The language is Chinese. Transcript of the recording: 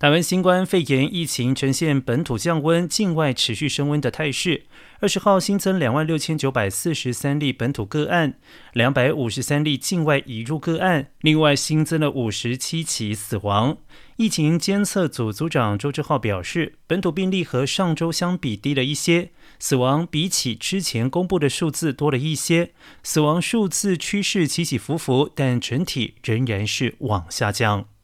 台湾新冠肺炎疫情呈现本土降温境外持续升温的态势二十号新增两万六千九百四十三例本土个案两百五十三例境外移入个案另外新增了五十七起死亡。疫情监测组组长周志浩表示本土病例和上周相比低了一些死亡比起之前公布的数字多了一些死亡数字趋势起起伏伏但整体仍然是往下降。